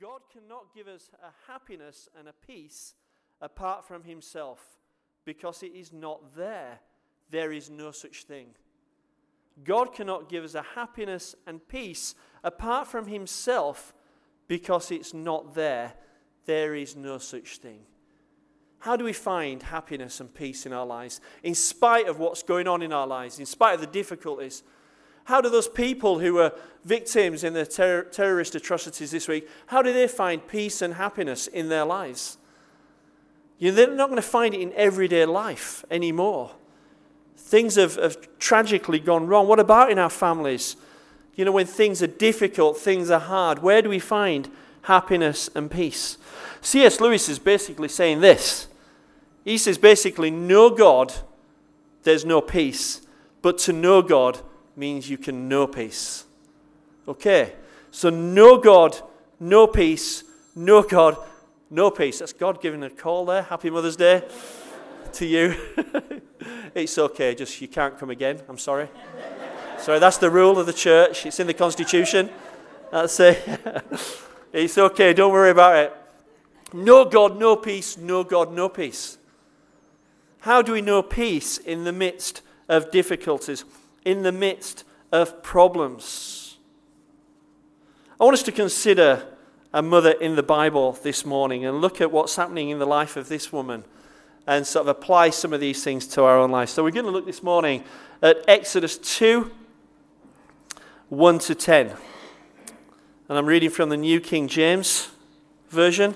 God cannot give us a happiness and a peace apart from Himself because it is not there. There is no such thing. God cannot give us a happiness and peace apart from Himself because it's not there. There is no such thing. How do we find happiness and peace in our lives in spite of what's going on in our lives, in spite of the difficulties? How do those people who were victims in the ter- terrorist atrocities this week, how do they find peace and happiness in their lives? You know, they're not going to find it in everyday life anymore. Things have, have tragically gone wrong. What about in our families? You know, when things are difficult, things are hard, where do we find happiness and peace? C.S. Lewis is basically saying this. He says basically, no God, there's no peace. But to know God means you can know peace. Okay? So, no God, no peace, no God, no peace. That's God giving a call there. Happy Mother's Day to you. it's okay, just you can't come again. I'm sorry. sorry, that's the rule of the church. It's in the Constitution. That's it. it's okay, don't worry about it. No God, no peace, no God, no peace. How do we know peace in the midst of difficulties? In the midst of problems. I want us to consider a mother in the Bible this morning and look at what's happening in the life of this woman and sort of apply some of these things to our own lives. So we're going to look this morning at Exodus 2 1 to 10. And I'm reading from the New King James Version.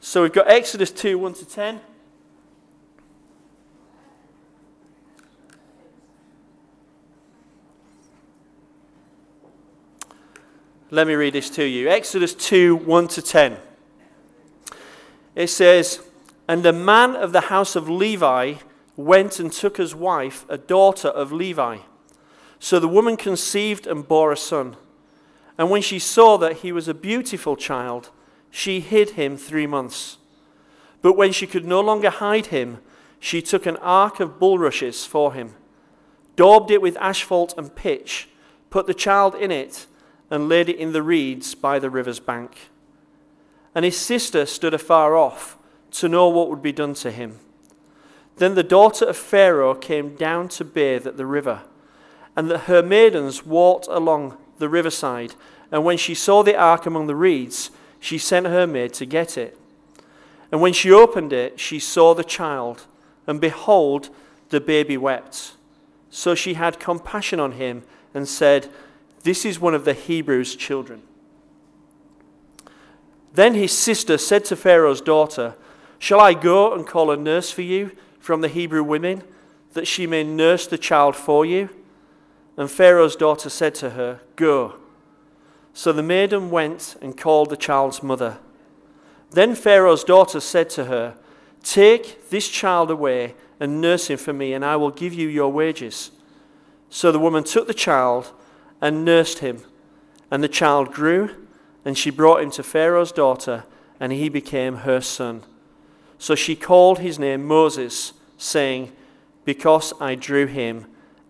So we've got Exodus 2 1 to 10. Let me read this to you Exodus 2 1 to 10. It says, And a man of the house of Levi went and took as wife a daughter of Levi. So the woman conceived and bore a son. And when she saw that he was a beautiful child, she hid him three months. But when she could no longer hide him, she took an ark of bulrushes for him, daubed it with asphalt and pitch, put the child in it, and laid it in the reeds by the river's bank. And his sister stood afar off to know what would be done to him. Then the daughter of Pharaoh came down to bathe at the river, and that her maidens walked along the riverside. And when she saw the ark among the reeds, she sent her maid to get it. And when she opened it, she saw the child, and behold, the baby wept. So she had compassion on him and said, this is one of the Hebrews' children. Then his sister said to Pharaoh's daughter, Shall I go and call a nurse for you from the Hebrew women, that she may nurse the child for you? And Pharaoh's daughter said to her, Go. So the maiden went and called the child's mother. Then Pharaoh's daughter said to her, Take this child away and nurse him for me, and I will give you your wages. So the woman took the child and nursed him. And the child grew, and she brought him to Pharaoh's daughter, and he became her son. So she called his name Moses, saying, Because I drew him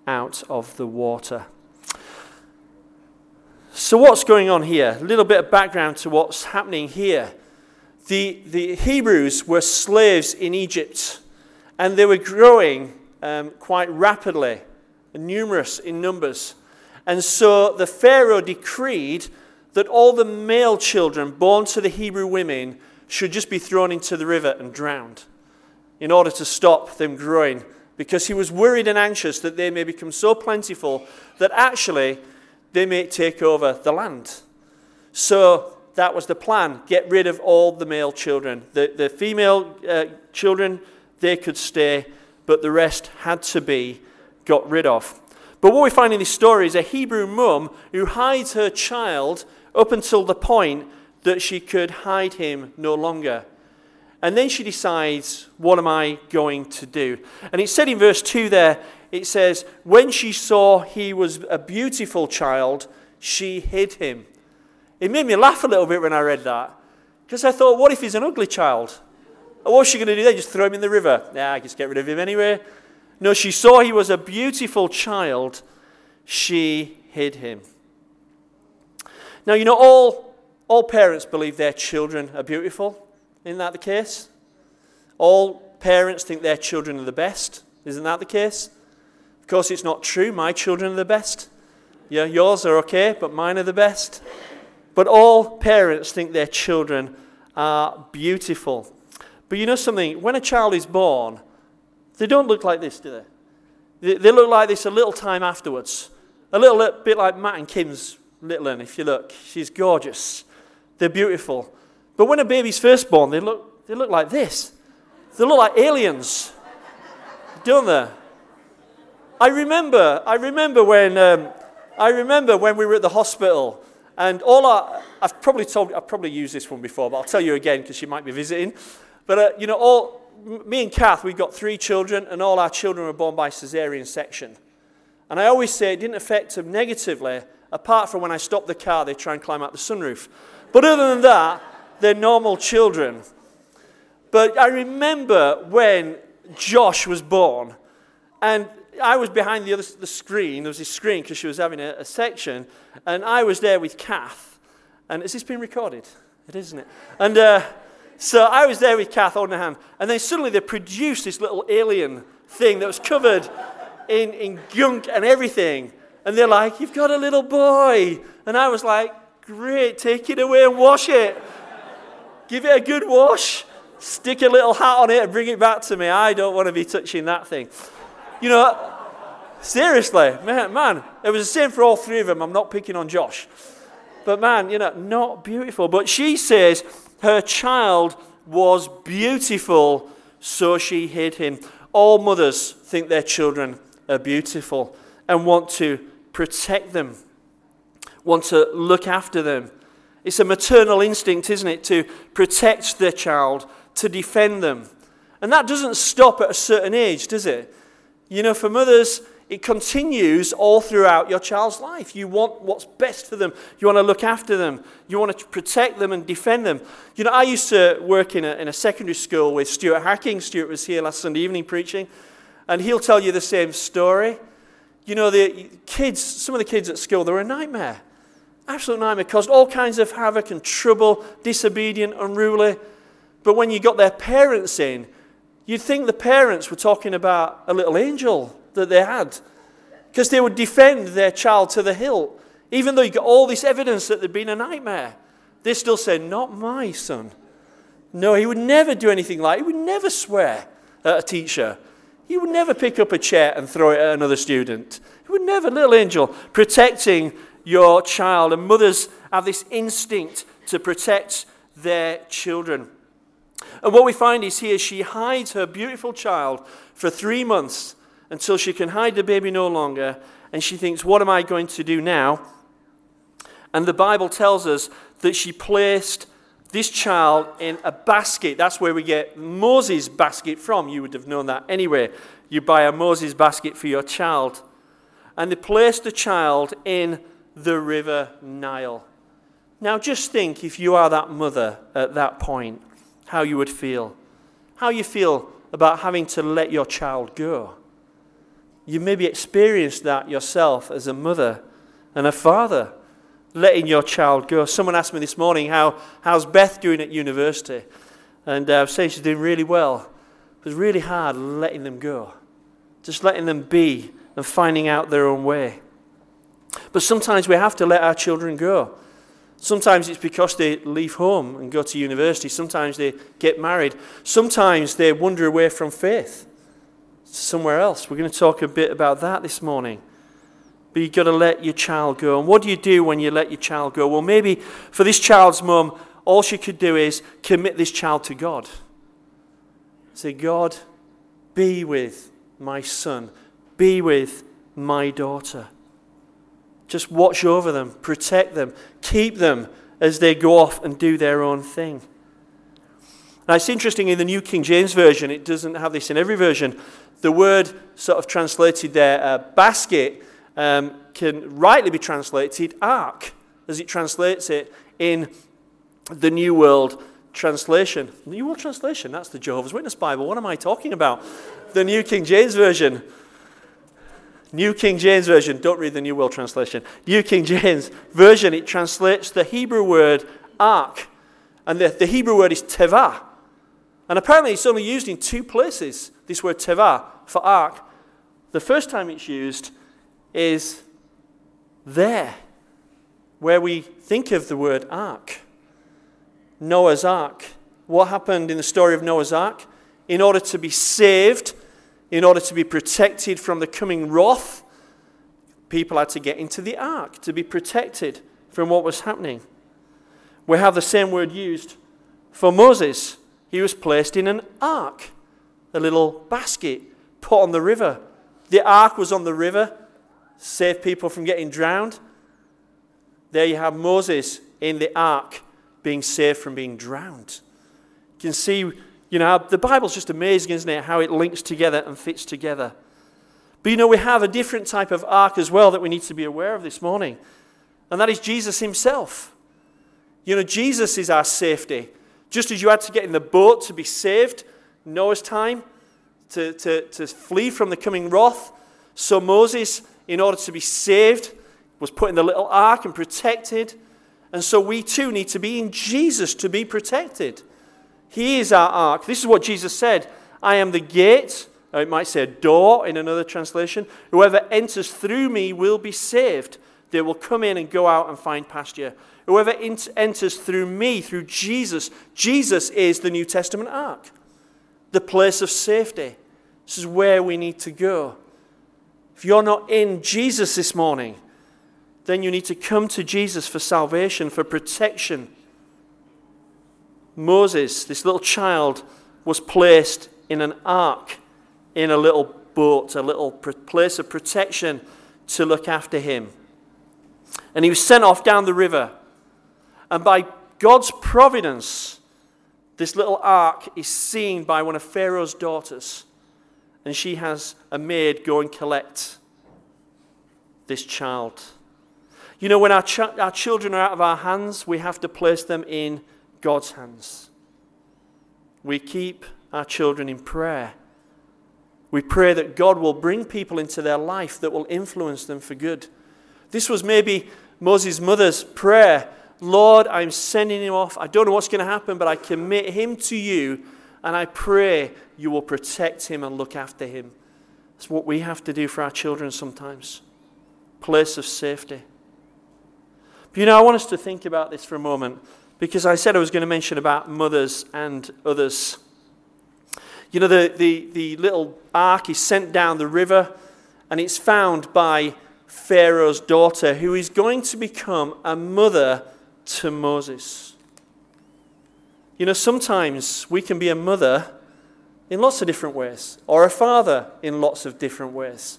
out of the water. So, what's going on here? A little bit of background to what's happening here. The, the Hebrews were slaves in Egypt, and they were growing um, quite rapidly, numerous in numbers. And so the Pharaoh decreed that all the male children born to the Hebrew women should just be thrown into the river and drowned in order to stop them growing because he was worried and anxious that they may become so plentiful that actually they may take over the land. So that was the plan get rid of all the male children. The, the female uh, children, they could stay, but the rest had to be got rid of. But what we find in this story is a Hebrew mum who hides her child up until the point that she could hide him no longer. And then she decides, What am I going to do? And it said in verse 2 there, it says, When she saw he was a beautiful child, she hid him. It made me laugh a little bit when I read that. Because I thought, What if he's an ugly child? What's she going to do then? Just throw him in the river? Yeah, I just get rid of him anyway. No, she saw he was a beautiful child. She hid him. Now, you know, all All parents believe their children are beautiful. Isn't that the case? All parents think their children are the best. Isn't that the case? Of course, it's not true. My children are the best. Yeah, yours are okay, but mine are the best. But all parents think their children are beautiful. But you know something? When a child is born, they don't look like this, do they? They, look like this a little time afterwards. A little bit like Matt and Kim's little one, if you look. She's gorgeous. They're beautiful. But when a baby's first born, they look, they look like this. They look like aliens, don't they? I remember, I remember when, um, I remember when we were at the hospital, and all our, I've probably told, I've probably used this one before, but I'll tell you again because you might be visiting. But uh, you know, all me and Kath, we've got three children, and all our children were born by cesarean section. And I always say it didn't affect them negatively, apart from when I stopped the car, they try and climb out the sunroof. But other than that, they're normal children. But I remember when Josh was born, and I was behind the other the screen. There was this screen because she was having a, a, section, and I was there with Kath. And has this been recorded? It is, isn't it? And uh, so I was there with Kath on the hand, and then suddenly they produced this little alien thing that was covered in, in gunk and everything. And they're like, You've got a little boy. And I was like, Great, take it away and wash it. Give it a good wash. Stick a little hat on it and bring it back to me. I don't want to be touching that thing. You know, seriously, man, man, it was the same for all three of them. I'm not picking on Josh. But man, you know, not beautiful. But she says her child was beautiful, so she hid him. All mothers think their children are beautiful and want to protect them want to look after them. It's a maternal instinct, isn't it, to protect their child, to defend them. And that doesn't stop at a certain age, does it? You know, for mothers, it continues all throughout your child's life. You want what's best for them. You want to look after them. You want to protect them and defend them. You know, I used to work in a, in a secondary school with Stuart Hacking. Stuart was here last Sunday evening preaching. And he'll tell you the same story. You know, the kids, some of the kids at school, they're a nightmare. Absolute nightmare. Caused all kinds of havoc and trouble, disobedient, unruly. But when you got their parents in, you'd think the parents were talking about a little angel that they had. Because they would defend their child to the hilt. Even though you got all this evidence that there'd been a nightmare, they still say, Not my son. No, he would never do anything like He would never swear at a teacher. He would never pick up a chair and throw it at another student. He would never, little angel, protecting your child. And mothers have this instinct to protect their children. And what we find is here she hides her beautiful child for three months until she can hide the baby no longer. And she thinks, What am I going to do now? And the Bible tells us that she placed this child in a basket. That's where we get Moses' basket from. You would have known that anyway. You buy a Moses basket for your child. And they placed the child in the river Nile. Now, just think if you are that mother at that point, how you would feel. How you feel about having to let your child go. You maybe experienced that yourself as a mother and a father, letting your child go. Someone asked me this morning, how, how's Beth doing at university? And uh, I was saying she's doing really well. It was really hard letting them go, just letting them be and finding out their own way. But sometimes we have to let our children go. Sometimes it's because they leave home and go to university. Sometimes they get married. Sometimes they wander away from faith somewhere else. We're going to talk a bit about that this morning. But you've got to let your child go. And what do you do when you let your child go? Well, maybe for this child's mum, all she could do is commit this child to God. Say, God, be with my son, be with my daughter. Just watch over them, protect them, keep them as they go off and do their own thing. Now, it's interesting in the New King James Version, it doesn't have this in every version. The word sort of translated there, uh, basket, um, can rightly be translated ark, as it translates it in the New World Translation. New World Translation, that's the Jehovah's Witness Bible. What am I talking about? The New King James Version. New King James Version, don't read the New World Translation. New King James Version, it translates the Hebrew word ark. And the, the Hebrew word is tevah. And apparently it's only used in two places, this word tevah, for ark. The first time it's used is there, where we think of the word ark. Noah's ark. What happened in the story of Noah's ark? In order to be saved, in order to be protected from the coming wrath, people had to get into the ark to be protected from what was happening. We have the same word used for Moses. He was placed in an ark, a little basket put on the river. The ark was on the river, save people from getting drowned. There you have Moses in the ark being saved from being drowned. You can see, you know, the Bible's just amazing, isn't it? How it links together and fits together. But you know, we have a different type of ark as well that we need to be aware of this morning, and that is Jesus himself. You know, Jesus is our safety. Just as you had to get in the boat to be saved, Noah's time, to, to, to flee from the coming wrath, so Moses, in order to be saved, was put in the little ark and protected. And so we too need to be in Jesus to be protected. He is our ark. This is what Jesus said I am the gate. Or It might say a door in another translation. Whoever enters through me will be saved. They will come in and go out and find pasture. Whoever enters through me, through Jesus, Jesus is the New Testament ark, the place of safety. This is where we need to go. If you're not in Jesus this morning, then you need to come to Jesus for salvation, for protection. Moses, this little child, was placed in an ark, in a little boat, a little place of protection to look after him. And he was sent off down the river. And by God's providence, this little ark is seen by one of Pharaoh's daughters. And she has a maid go and collect this child. You know, when our, ch- our children are out of our hands, we have to place them in God's hands. We keep our children in prayer. We pray that God will bring people into their life that will influence them for good. This was maybe Moses' mother's prayer Lord, I'm sending him off. I don't know what's going to happen, but I commit him to you, and I pray you will protect him and look after him. That's what we have to do for our children sometimes. Place of safety. But you know, I want us to think about this for a moment because I said I was going to mention about mothers and others. You know, the, the, the little ark is sent down the river and it's found by Pharaoh's daughter, who is going to become a mother to Moses. You know, sometimes we can be a mother in lots of different ways, or a father in lots of different ways.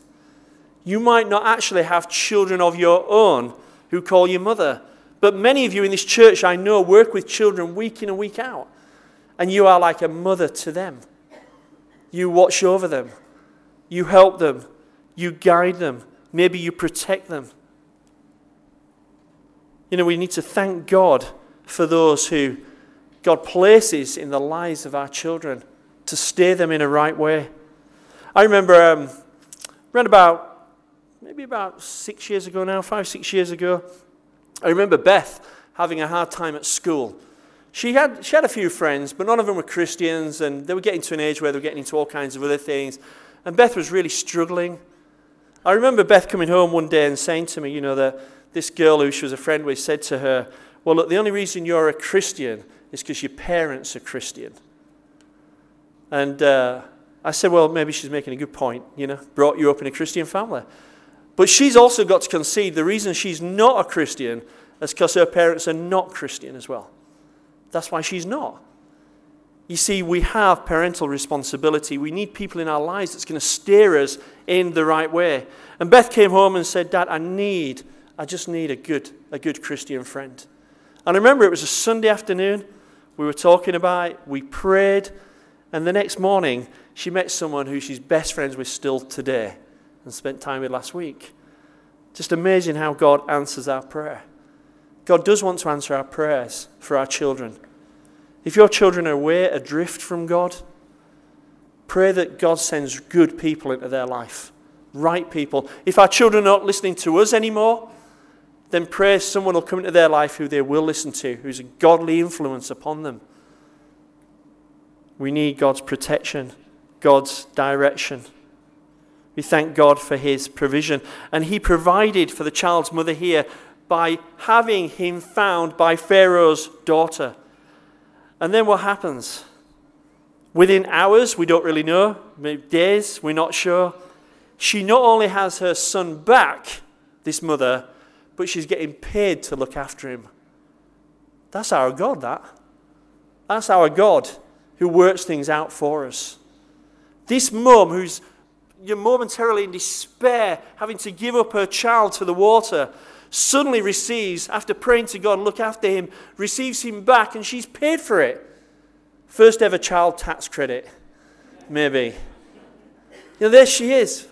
You might not actually have children of your own who call you mother, but many of you in this church I know work with children week in and week out, and you are like a mother to them. You watch over them, you help them, you guide them, maybe you protect them. You know, we need to thank God for those who God places in the lives of our children to steer them in a right way. I remember um, around about, maybe about six years ago now, five, six years ago, I remember Beth having a hard time at school. She had, she had a few friends, but none of them were Christians, and they were getting to an age where they were getting into all kinds of other things. And Beth was really struggling. I remember Beth coming home one day and saying to me, you know, that this girl who she was a friend with said to her, Well, look, the only reason you're a Christian is because your parents are Christian. And uh, I said, Well, maybe she's making a good point, you know, brought you up in a Christian family. But she's also got to concede the reason she's not a Christian is because her parents are not Christian as well. That's why she's not. You see, we have parental responsibility. We need people in our lives that's going to steer us in the right way. And Beth came home and said, Dad, I need, I just need a good, a good Christian friend. And I remember it was a Sunday afternoon. We were talking about it. We prayed. And the next morning, she met someone who she's best friends with still today and spent time with last week. Just amazing how God answers our prayer. God does want to answer our prayers for our children. If your children are away, adrift from God, pray that God sends good people into their life, right people. If our children are not listening to us anymore, then pray someone will come into their life who they will listen to, who's a godly influence upon them. We need God's protection, God's direction. We thank God for his provision. And he provided for the child's mother here by having him found by Pharaoh's daughter. And then what happens? Within hours, we don't really know, maybe days, we're not sure. She not only has her son back, this mother, but she's getting paid to look after him. That's our God, that. That's our God who works things out for us. This mum who's you're momentarily in despair, having to give up her child to the water, suddenly receives, after praying to God, look after him, receives him back, and she's paid for it. First ever child tax credit, maybe. You know, there she is.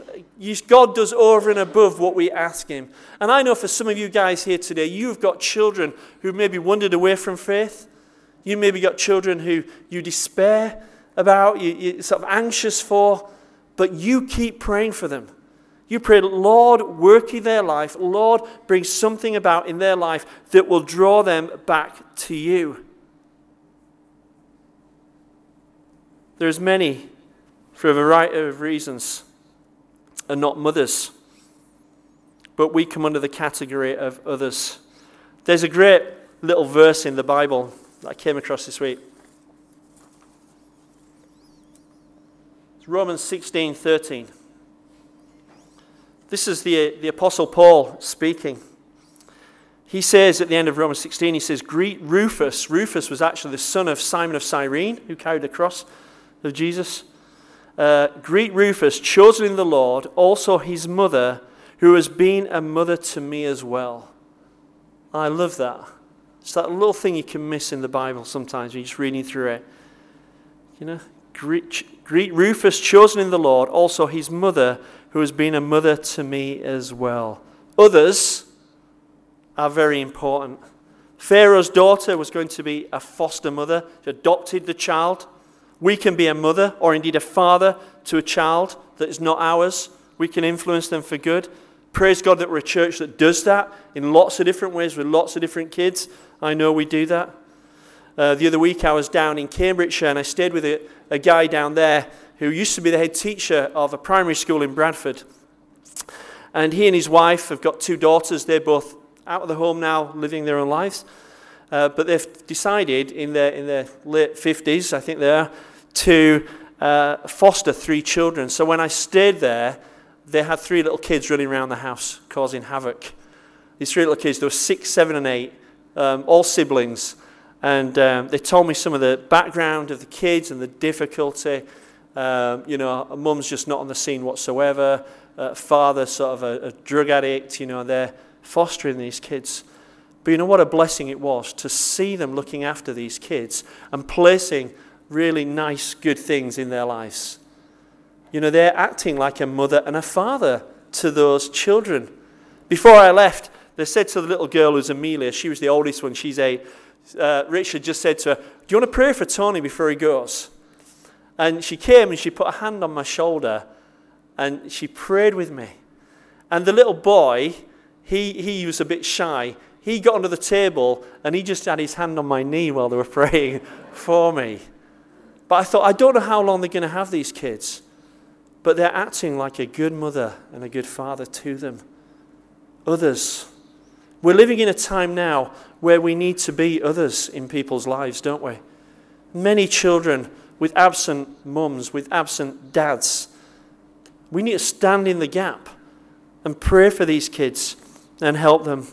God does over and above what we ask Him. And I know for some of you guys here today, you've got children who maybe wandered away from faith. You maybe got children who you despair about, you, you're sort of anxious for, but you keep praying for them. You pray, Lord, work in their life. Lord, bring something about in their life that will draw them back to you. There's many, for a variety of reasons, are not mothers, but we come under the category of others. There's a great little verse in the Bible that I came across this week. It's Romans 16 13. This is the, the Apostle Paul speaking. He says at the end of Romans 16, he says, Greet Rufus. Rufus was actually the son of Simon of Cyrene, who carried the cross of Jesus. Uh, greet Rufus, chosen in the Lord, also his mother, who has been a mother to me as well. I love that. It's that little thing you can miss in the Bible sometimes when you're just reading through it. You know, greet, greet Rufus, chosen in the Lord, also his mother, who has been a mother to me as well. Others are very important. Pharaoh's daughter was going to be a foster mother, she adopted the child. We can be a mother or indeed a father to a child that is not ours. We can influence them for good. Praise God that we're a church that does that in lots of different ways with lots of different kids. I know we do that. Uh, the other week I was down in Cambridgeshire and I stayed with a, a guy down there who used to be the head teacher of a primary school in Bradford. And he and his wife have got two daughters. They're both out of the home now, living their own lives. Uh, but they've decided in their, in their late 50s, I think they are, to uh, foster three children. So when I stayed there, they had three little kids running around the house causing havoc. These three little kids, they were six, seven, and eight, um, all siblings. And um, they told me some of the background of the kids and the difficulty. Um, you know, mum's just not on the scene whatsoever. Uh, father, sort of a, a drug addict, you know, they're fostering these kids. But you know what a blessing it was to see them looking after these kids and placing really nice, good things in their lives. You know, they're acting like a mother and a father to those children. Before I left, they said to the little girl who's Amelia, she was the oldest one, she's eight. Uh, Richard just said to her, Do you want to pray for Tony before he goes? And she came and she put a hand on my shoulder and she prayed with me. And the little boy, he, he was a bit shy. He got under the table and he just had his hand on my knee while they were praying for me. But I thought, I don't know how long they're going to have these kids, but they're acting like a good mother and a good father to them. Others. We're living in a time now where we need to be others in people's lives, don't we? Many children with absent mums, with absent dads. We need to stand in the gap and pray for these kids and help them.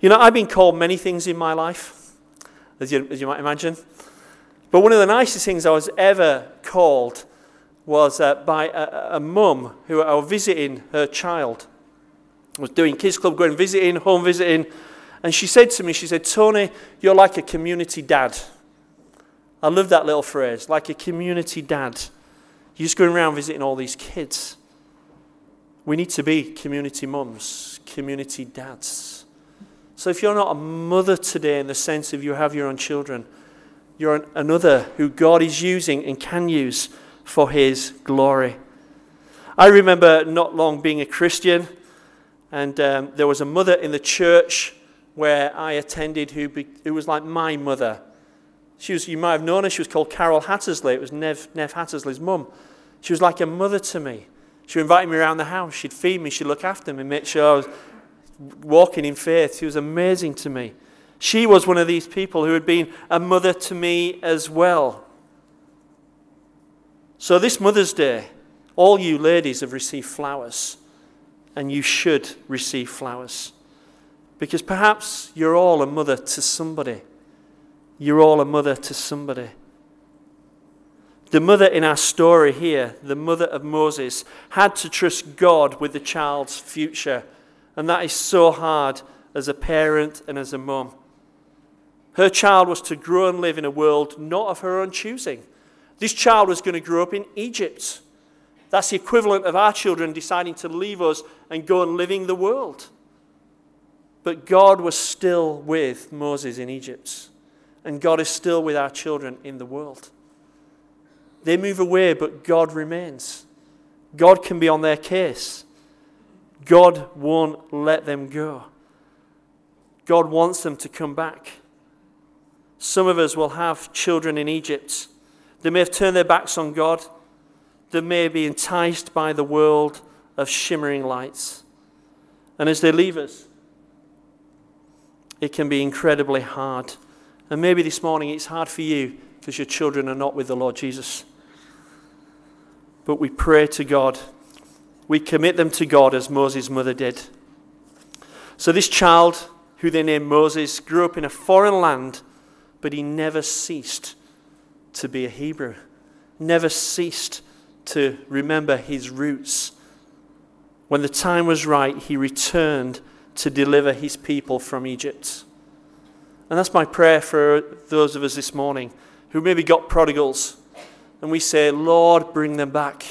You know, I've been called many things in my life, as you, as you might imagine. But one of the nicest things I was ever called was uh, by a, a mum who I was visiting her child. I was doing kids club, going visiting, home visiting. And she said to me, she said, Tony, you're like a community dad. I love that little phrase, like a community dad. You're just going around visiting all these kids. We need to be community mums, community dads. So if you're not a mother today in the sense of you have your own children, you're another who God is using and can use for his glory. I remember not long being a Christian, And um, there was a mother in the church where I attended who, be, who was like my mother. She was, you might have known her, she was called Carol Hattersley. It was Nev, Nev Hattersley's mum. She was like a mother to me. She would invite me around the house. She'd feed me. She'd look after me, make sure I was walking in faith. She was amazing to me. She was one of these people who had been a mother to me as well. So, this Mother's Day, all you ladies have received flowers, and you should receive flowers. Because perhaps you're all a mother to somebody. You're all a mother to somebody. The mother in our story here, the mother of Moses, had to trust God with the child's future. And that is so hard as a parent and as a mum. Her child was to grow and live in a world not of her own choosing. This child was going to grow up in Egypt. That's the equivalent of our children deciding to leave us and go and live in the world. But God was still with Moses in Egypt. And God is still with our children in the world. They move away, but God remains. God can be on their case. God won't let them go. God wants them to come back. Some of us will have children in Egypt. They may have turned their backs on God. They may be enticed by the world of shimmering lights. And as they leave us, it can be incredibly hard. And maybe this morning it's hard for you because your children are not with the Lord Jesus but we pray to God. We commit them to God as Moses' mother did. So, this child, who they named Moses, grew up in a foreign land, but he never ceased to be a Hebrew, never ceased to remember his roots. When the time was right, he returned to deliver his people from Egypt. And that's my prayer for those of us this morning who maybe got prodigals and we say, Lord, bring them back.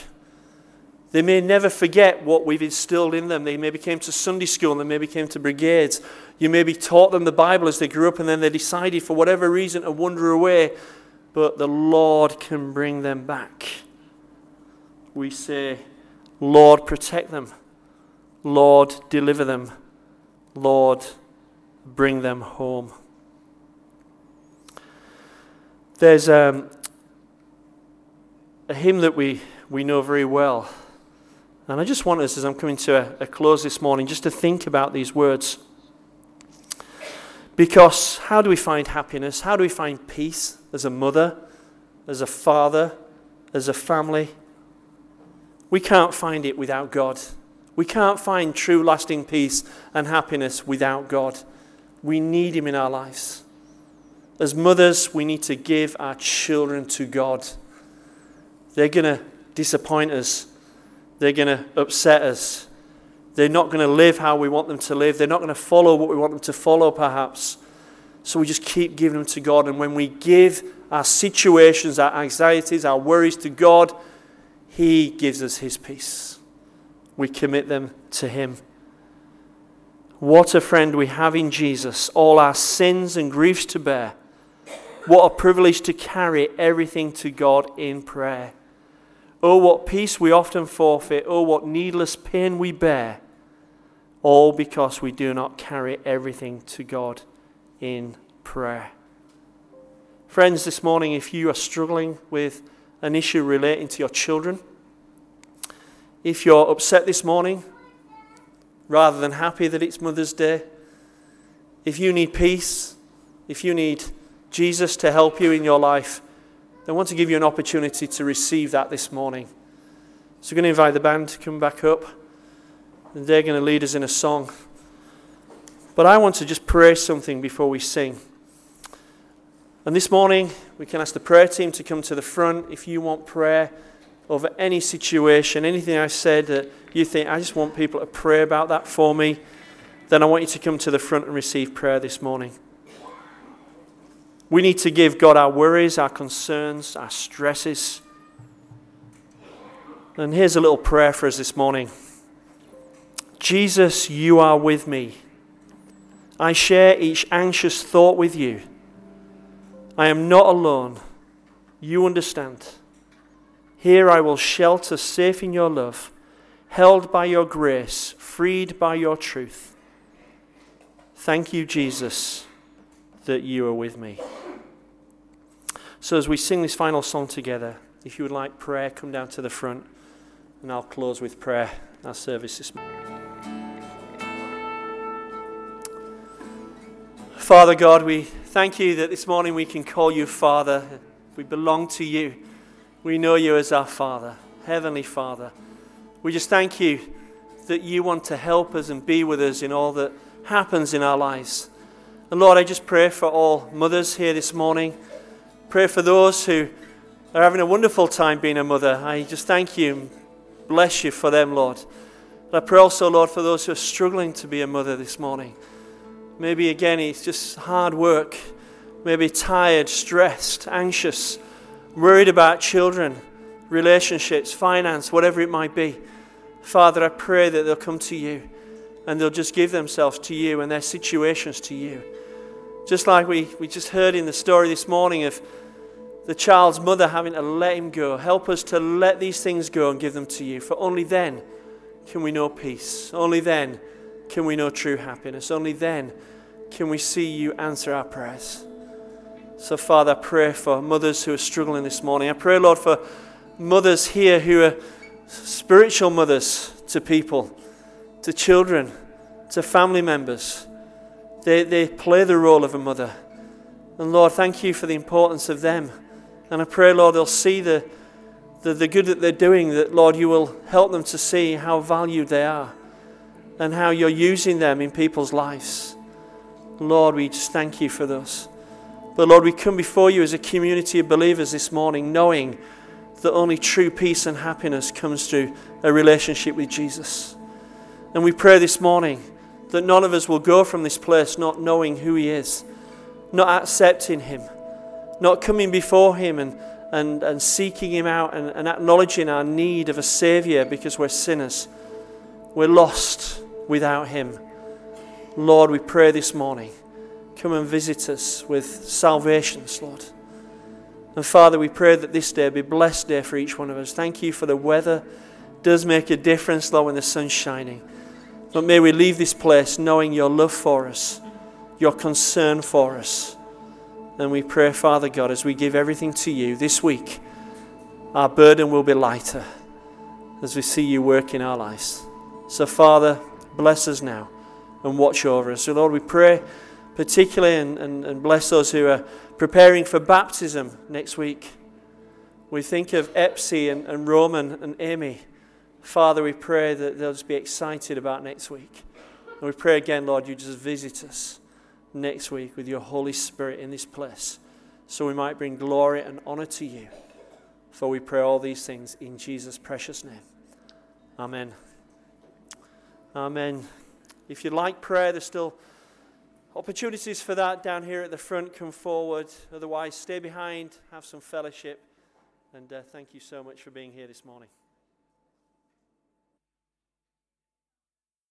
They may never forget what we've instilled in them. They maybe came to Sunday school and they maybe came to brigades. You maybe taught them the Bible as they grew up and then they decided for whatever reason to wander away. But the Lord can bring them back. We say, Lord, protect them. Lord, deliver them. Lord, bring them home. There's um, a hymn that we, we know very well. And I just want us, as I'm coming to a, a close this morning, just to think about these words. Because how do we find happiness? How do we find peace as a mother, as a father, as a family? We can't find it without God. We can't find true, lasting peace and happiness without God. We need Him in our lives. As mothers, we need to give our children to God. They're going to disappoint us. They're going to upset us. They're not going to live how we want them to live. They're not going to follow what we want them to follow, perhaps. So we just keep giving them to God. And when we give our situations, our anxieties, our worries to God, He gives us His peace. We commit them to Him. What a friend we have in Jesus, all our sins and griefs to bear. What a privilege to carry everything to God in prayer. Oh, what peace we often forfeit. Oh, what needless pain we bear. All because we do not carry everything to God in prayer. Friends, this morning, if you are struggling with an issue relating to your children, if you're upset this morning rather than happy that it's Mother's Day, if you need peace, if you need Jesus to help you in your life, I want to give you an opportunity to receive that this morning. So we're going to invite the band to come back up, and they're going to lead us in a song. But I want to just pray something before we sing. And this morning, we can ask the prayer team to come to the front if you want prayer over any situation, anything I said that you think, I just want people to pray about that for me. Then I want you to come to the front and receive prayer this morning. We need to give God our worries, our concerns, our stresses. And here's a little prayer for us this morning Jesus, you are with me. I share each anxious thought with you. I am not alone. You understand. Here I will shelter safe in your love. held by your grace, freed by your truth. Thank you, Jesus, that you are with me. So, as we sing this final song together, if you would like prayer, come down to the front, and I'll close with prayer our service this morning. Father God, we thank you that this morning we can call you Father. We belong to you. We know you as our Father, Heavenly Father. We just thank you that you want to help us and be with us in all that happens in our lives. And Lord, I just pray for all mothers here this morning. Pray for those who are having a wonderful time being a mother. I just thank you bless you for them, Lord. And I pray also, Lord, for those who are struggling to be a mother this morning. Maybe again, it's just hard work. Maybe tired, stressed, anxious, worried about children, relationships, finance, whatever it might be. Father, I pray that they'll come to you and they'll just give themselves to you and their situations to you. Just like we, we just heard in the story this morning of the child's mother having to let him go. Help us to let these things go and give them to you, for only then can we know peace. Only then can we know true happiness. Only then can we see you answer our prayers. So, Father, I pray for mothers who are struggling this morning. I pray, Lord, for mothers here who are spiritual mothers to people, to children, to family members. They, they play the role of a mother. And Lord, thank you for the importance of them. And I pray, Lord, they'll see the, the, the good that they're doing, that, Lord, you will help them to see how valued they are and how you're using them in people's lives. Lord, we just thank you for those. But Lord, we come before you as a community of believers this morning, knowing that only true peace and happiness comes through a relationship with Jesus. And we pray this morning that none of us will go from this place not knowing who He is, not accepting Him, not coming before Him and, and, and seeking Him out and, and acknowledging our need of a Savior because we're sinners. We're lost without Him. Lord, we pray this morning, come and visit us with salvations, Lord. And Father, we pray that this day be a blessed day for each one of us. Thank you for the weather. It does make a difference, Lord, when the sun's shining. But may we leave this place knowing your love for us, your concern for us. And we pray, Father God, as we give everything to you this week, our burden will be lighter as we see you work in our lives. So, Father, bless us now and watch over us. So, Lord, we pray particularly and, and, and bless those who are preparing for baptism next week. We think of Epsy and, and Roman and Amy. Father, we pray that they'll just be excited about next week. And we pray again, Lord, you just visit us next week with your Holy Spirit in this place so we might bring glory and honor to you. For we pray all these things in Jesus' precious name. Amen. Amen. If you'd like prayer, there's still Opportunities for that down here at the front, come forward. Otherwise, stay behind, have some fellowship. And uh, thank you so much for being here this morning.